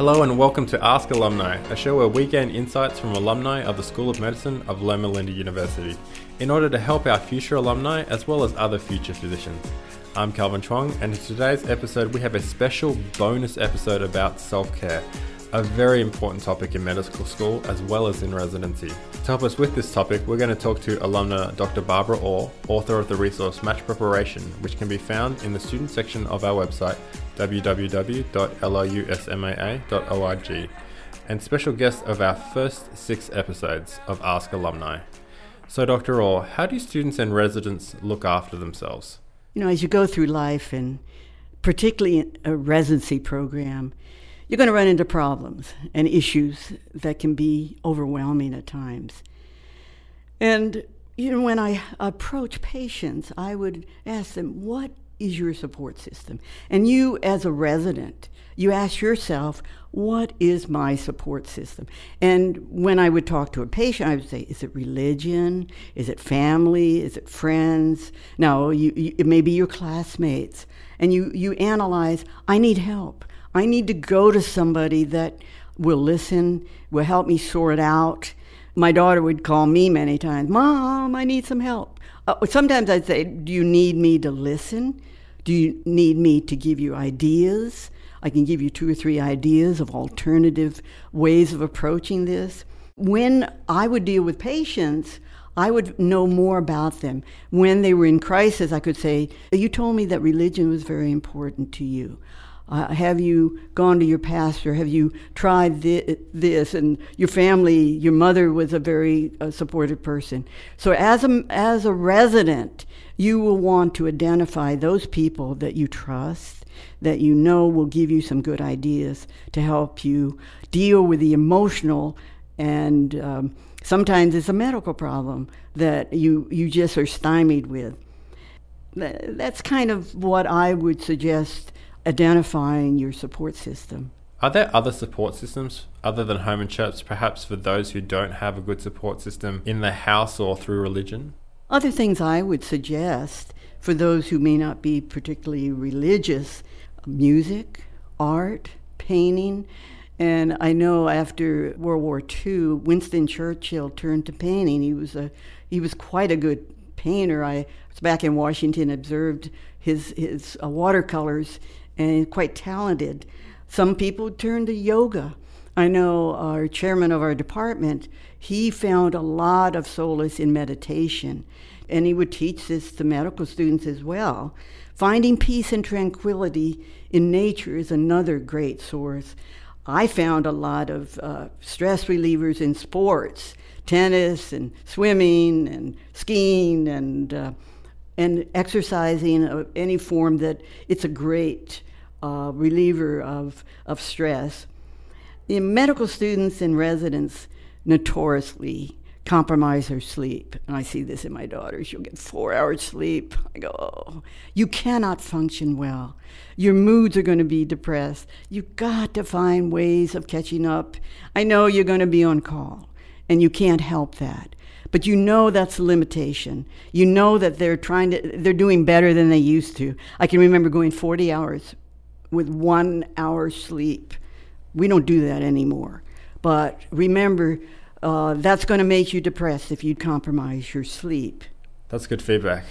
Hello and welcome to Ask Alumni, a show where we gain insights from alumni of the School of Medicine of Loma Linda University in order to help our future alumni as well as other future physicians. I'm Calvin Chuang, and in today's episode, we have a special bonus episode about self care, a very important topic in medical school as well as in residency. To help us with this topic, we're going to talk to alumna Dr. Barbara Orr, author of the resource Match Preparation, which can be found in the student section of our website www.llusmaa.org, and special guest of our first six episodes of Ask Alumni. So, Dr. Orr, how do students and residents look after themselves? You know, as you go through life, and particularly a residency program, you're going to run into problems and issues that can be overwhelming at times. And you know, when I approach patients, I would ask them, "What is your support system?" And you, as a resident, you ask yourself, what is my support system? And when I would talk to a patient, I would say, is it religion? Is it family? Is it friends? No, you, you, it may be your classmates. And you, you analyze, I need help. I need to go to somebody that will listen, will help me sort out. My daughter would call me many times, Mom, I need some help. Uh, sometimes I'd say, Do you need me to listen? Do you need me to give you ideas? I can give you two or three ideas of alternative ways of approaching this. When I would deal with patients, I would know more about them. When they were in crisis, I could say, You told me that religion was very important to you. Uh, have you gone to your pastor? Have you tried thi- this? And your family, your mother was a very uh, supportive person. So, as a, as a resident, you will want to identify those people that you trust that you know will give you some good ideas to help you deal with the emotional and um, sometimes it's a medical problem that you, you just are stymied with. That's kind of what I would suggest identifying your support system. Are there other support systems other than home and church, perhaps for those who don't have a good support system in the house or through religion? Other things I would suggest for those who may not be particularly religious music, art, painting. And I know after World War II, Winston Churchill turned to painting. He was a he was quite a good painter. I was back in Washington, observed his his uh, watercolors, and quite talented. Some people turn to yoga. I know our chairman of our department, he found a lot of solace in meditation, and he would teach this to medical students as well. Finding peace and tranquility in nature is another great source. I found a lot of uh, stress relievers in sports, tennis and swimming and skiing and uh, and exercising of any form that it's a great uh, reliever of of stress. In medical students and residents notoriously compromise her sleep. And I see this in my daughter. She'll get four hours sleep. I go, oh, you cannot function well. Your moods are going to be depressed. You've got to find ways of catching up. I know you're going to be on call, and you can't help that. But you know that's a limitation. You know that they're trying to, they're doing better than they used to. I can remember going 40 hours with one hour sleep. We don't do that anymore. But remember, uh, that's going to make you depressed if you compromise your sleep. That's good feedback.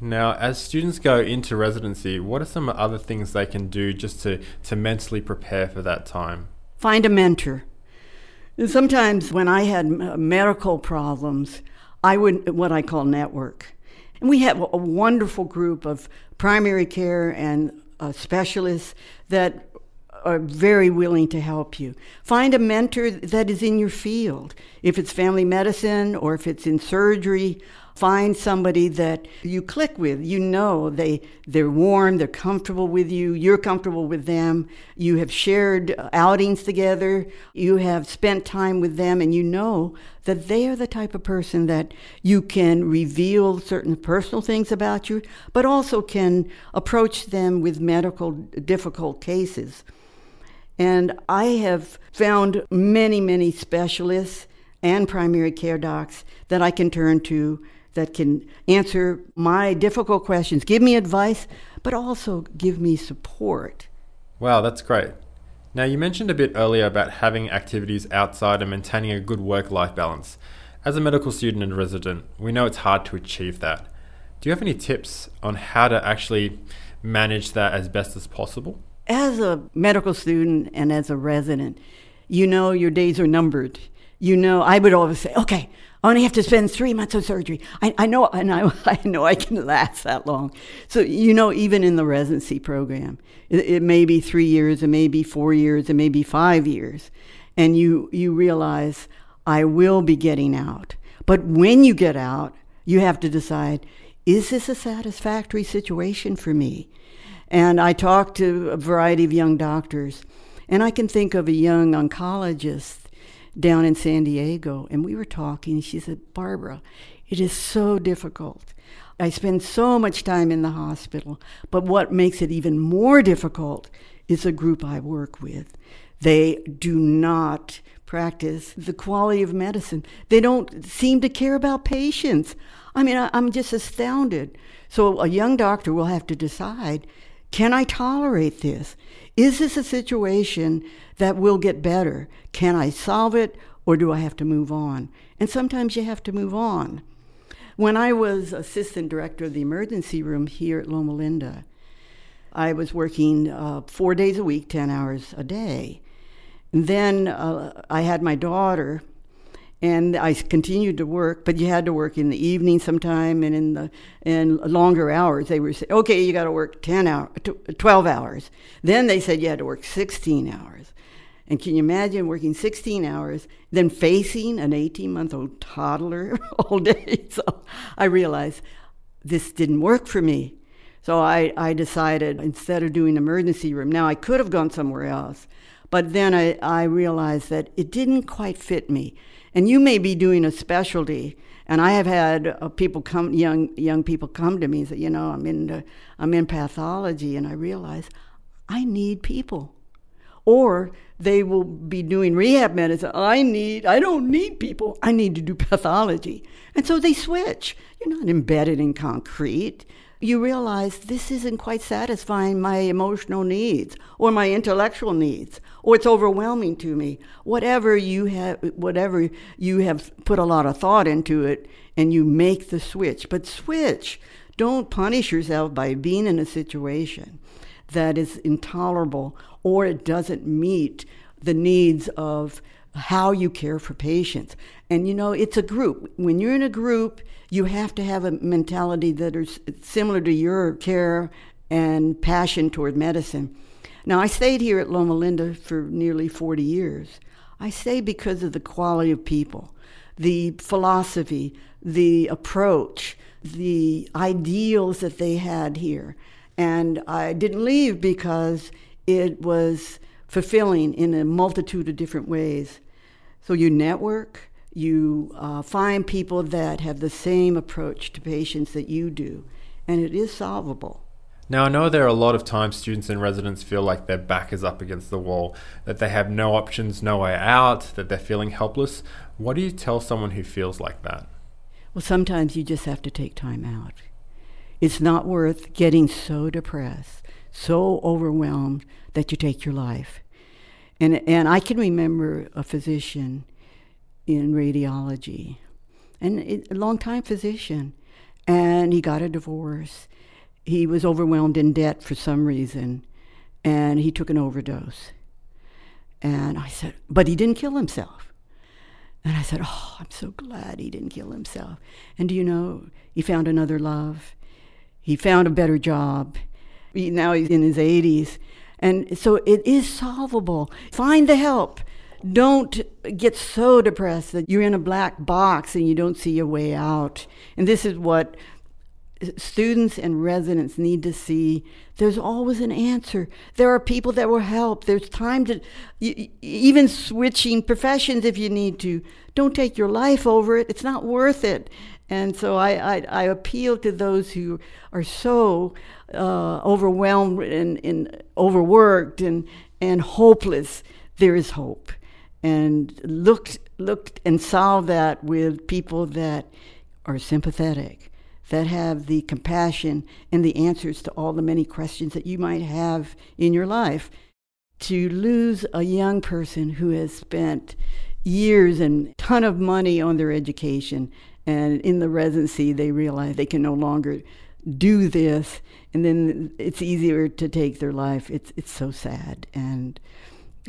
Now, as students go into residency, what are some other things they can do just to, to mentally prepare for that time? Find a mentor. Sometimes when I had medical problems, I would what I call network. And we have a wonderful group of primary care and uh, specialists that are very willing to help you. Find a mentor that is in your field. If it's family medicine or if it's in surgery, find somebody that you click with. You know they they're warm, they're comfortable with you, you're comfortable with them. You have shared uh, outings together, you have spent time with them and you know that they are the type of person that you can reveal certain personal things about you, but also can approach them with medical difficult cases. And I have found many, many specialists and primary care docs that I can turn to that can answer my difficult questions, give me advice, but also give me support. Wow, that's great. Now, you mentioned a bit earlier about having activities outside and maintaining a good work life balance. As a medical student and resident, we know it's hard to achieve that. Do you have any tips on how to actually manage that as best as possible? As a medical student and as a resident, you know your days are numbered. You know, I would always say, okay, I only have to spend three months of surgery. I, I know, and I, I know I can last that long. So you know, even in the residency program, it, it may be three years, it may be four years, it may be five years, and you you realize I will be getting out. But when you get out, you have to decide: is this a satisfactory situation for me? And I talked to a variety of young doctors, and I can think of a young oncologist down in San Diego, and we were talking. She said, Barbara, it is so difficult. I spend so much time in the hospital, but what makes it even more difficult is a group I work with. They do not practice the quality of medicine. They don't seem to care about patients. I mean, I, am just astounded. So a young doctor will have to decide can I tolerate this? Is this a situation that will get better? Can I solve it or do I have to move on? And sometimes you have to move on. When I was assistant director of the emergency room here at Loma Linda, I was working uh, four days a week, 10 hours a day. And then uh, I had my daughter and I continued to work, but you had to work in the evening sometime and in the in longer hours. They were saying, okay, you got to work 10 hours, 12 hours. Then they said you had to work 16 hours. And can you imagine working 16 hours, then facing an 18 month old toddler all day? So I realized this didn't work for me. So I, I decided instead of doing emergency room, now I could have gone somewhere else, but then I, I realized that it didn't quite fit me. And you may be doing a specialty. And I have had uh, people come, young young people come to me and say, you know, I'm in I'm in pathology, and I realize I need people. Or they will be doing rehab medicine. I need, I don't need people. I need to do pathology. And so they switch. You're not embedded in concrete you realize this isn't quite satisfying my emotional needs or my intellectual needs or it's overwhelming to me. Whatever you have whatever you have put a lot of thought into it and you make the switch. But switch don't punish yourself by being in a situation that is intolerable or it doesn't meet the needs of how you care for patients. And you know, it's a group. When you're in a group, you have to have a mentality that is similar to your care and passion toward medicine. Now, I stayed here at Loma Linda for nearly 40 years. I stay because of the quality of people, the philosophy, the approach, the ideals that they had here. And I didn't leave because it was fulfilling in a multitude of different ways. So you network, you uh, find people that have the same approach to patients that you do, and it is solvable. Now, I know there are a lot of times students and residents feel like their back is up against the wall, that they have no options, no way out, that they're feeling helpless. What do you tell someone who feels like that? Well, sometimes you just have to take time out. It's not worth getting so depressed, so overwhelmed that you take your life. And, and I can remember a physician in radiology, and a long-time physician, and he got a divorce. He was overwhelmed in debt for some reason, and he took an overdose. And I said, but he didn't kill himself. And I said, oh, I'm so glad he didn't kill himself. And do you know, he found another love. He found a better job. He, now he's in his 80s and so it is solvable. Find the help. Don't get so depressed that you're in a black box and you don't see your way out. And this is what students and residents need to see there's always an answer there are people that will help there's time to even switching professions if you need to don't take your life over it it's not worth it and so I, I, I appeal to those who are so uh, overwhelmed and, and overworked and, and hopeless. There is hope. And look, look and solve that with people that are sympathetic, that have the compassion and the answers to all the many questions that you might have in your life. To lose a young person who has spent years and ton of money on their education and in the residency they realize they can no longer do this. And then it's easier to take their life. It's it's so sad. And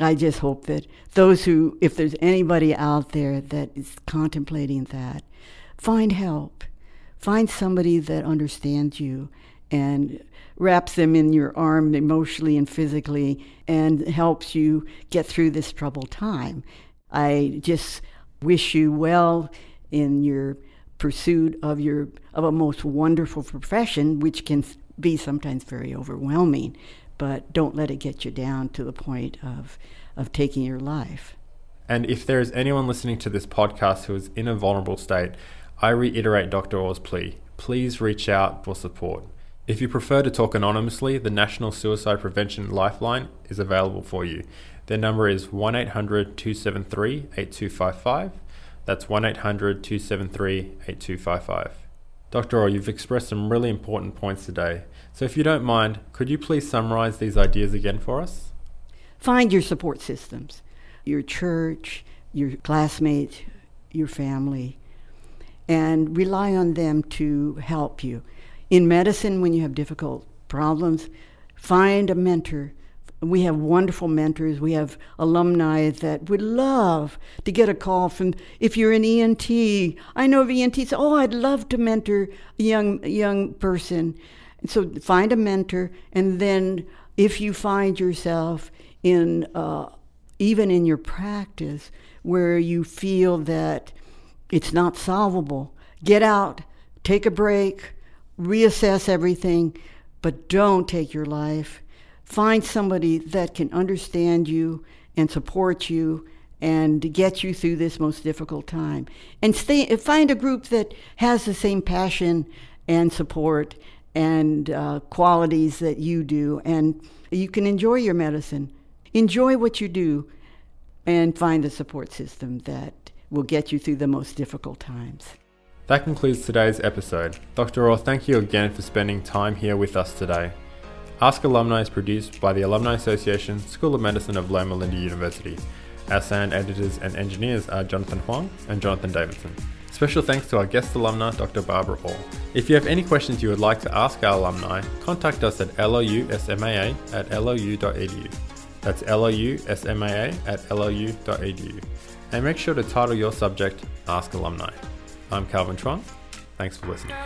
I just hope that those who if there's anybody out there that is contemplating that find help. Find somebody that understands you and wraps them in your arm emotionally and physically and helps you get through this troubled time. I just wish you well in your pursuit of your of a most wonderful profession, which can be sometimes very overwhelming. But don't let it get you down to the point of of taking your life. And if there is anyone listening to this podcast who is in a vulnerable state, I reiterate Dr. Orr's plea. Please reach out for support. If you prefer to talk anonymously, the National Suicide Prevention Lifeline is available for you. Their number is 1 800 273 8255. That's 1 800 273 8255. Dr. Orr, you've expressed some really important points today. So, if you don't mind, could you please summarize these ideas again for us? Find your support systems your church, your classmates, your family, and rely on them to help you. In medicine, when you have difficult problems, find a mentor we have wonderful mentors. We have alumni that would love to get a call from if you're an ENT. I know of ENTs. Oh, I'd love to mentor a young young person. So find a mentor, and then if you find yourself in uh, even in your practice where you feel that it's not solvable, get out, take a break, reassess everything, but don't take your life find somebody that can understand you and support you and get you through this most difficult time. And stay, find a group that has the same passion and support and uh, qualities that you do, and you can enjoy your medicine. Enjoy what you do, and find the support system that will get you through the most difficult times. That concludes today's episode. Dr. Orr, thank you again for spending time here with us today. Ask Alumni is produced by the Alumni Association, School of Medicine of Loma Linda University. Our sound editors and engineers are Jonathan Huang and Jonathan Davidson. Special thanks to our guest alumna, Dr. Barbara Orr. If you have any questions you would like to ask our alumni, contact us at llusmaa at llu.edu. That's llusmaa at llu.edu. And make sure to title your subject Ask Alumni. I'm Calvin Chuang. Thanks for listening.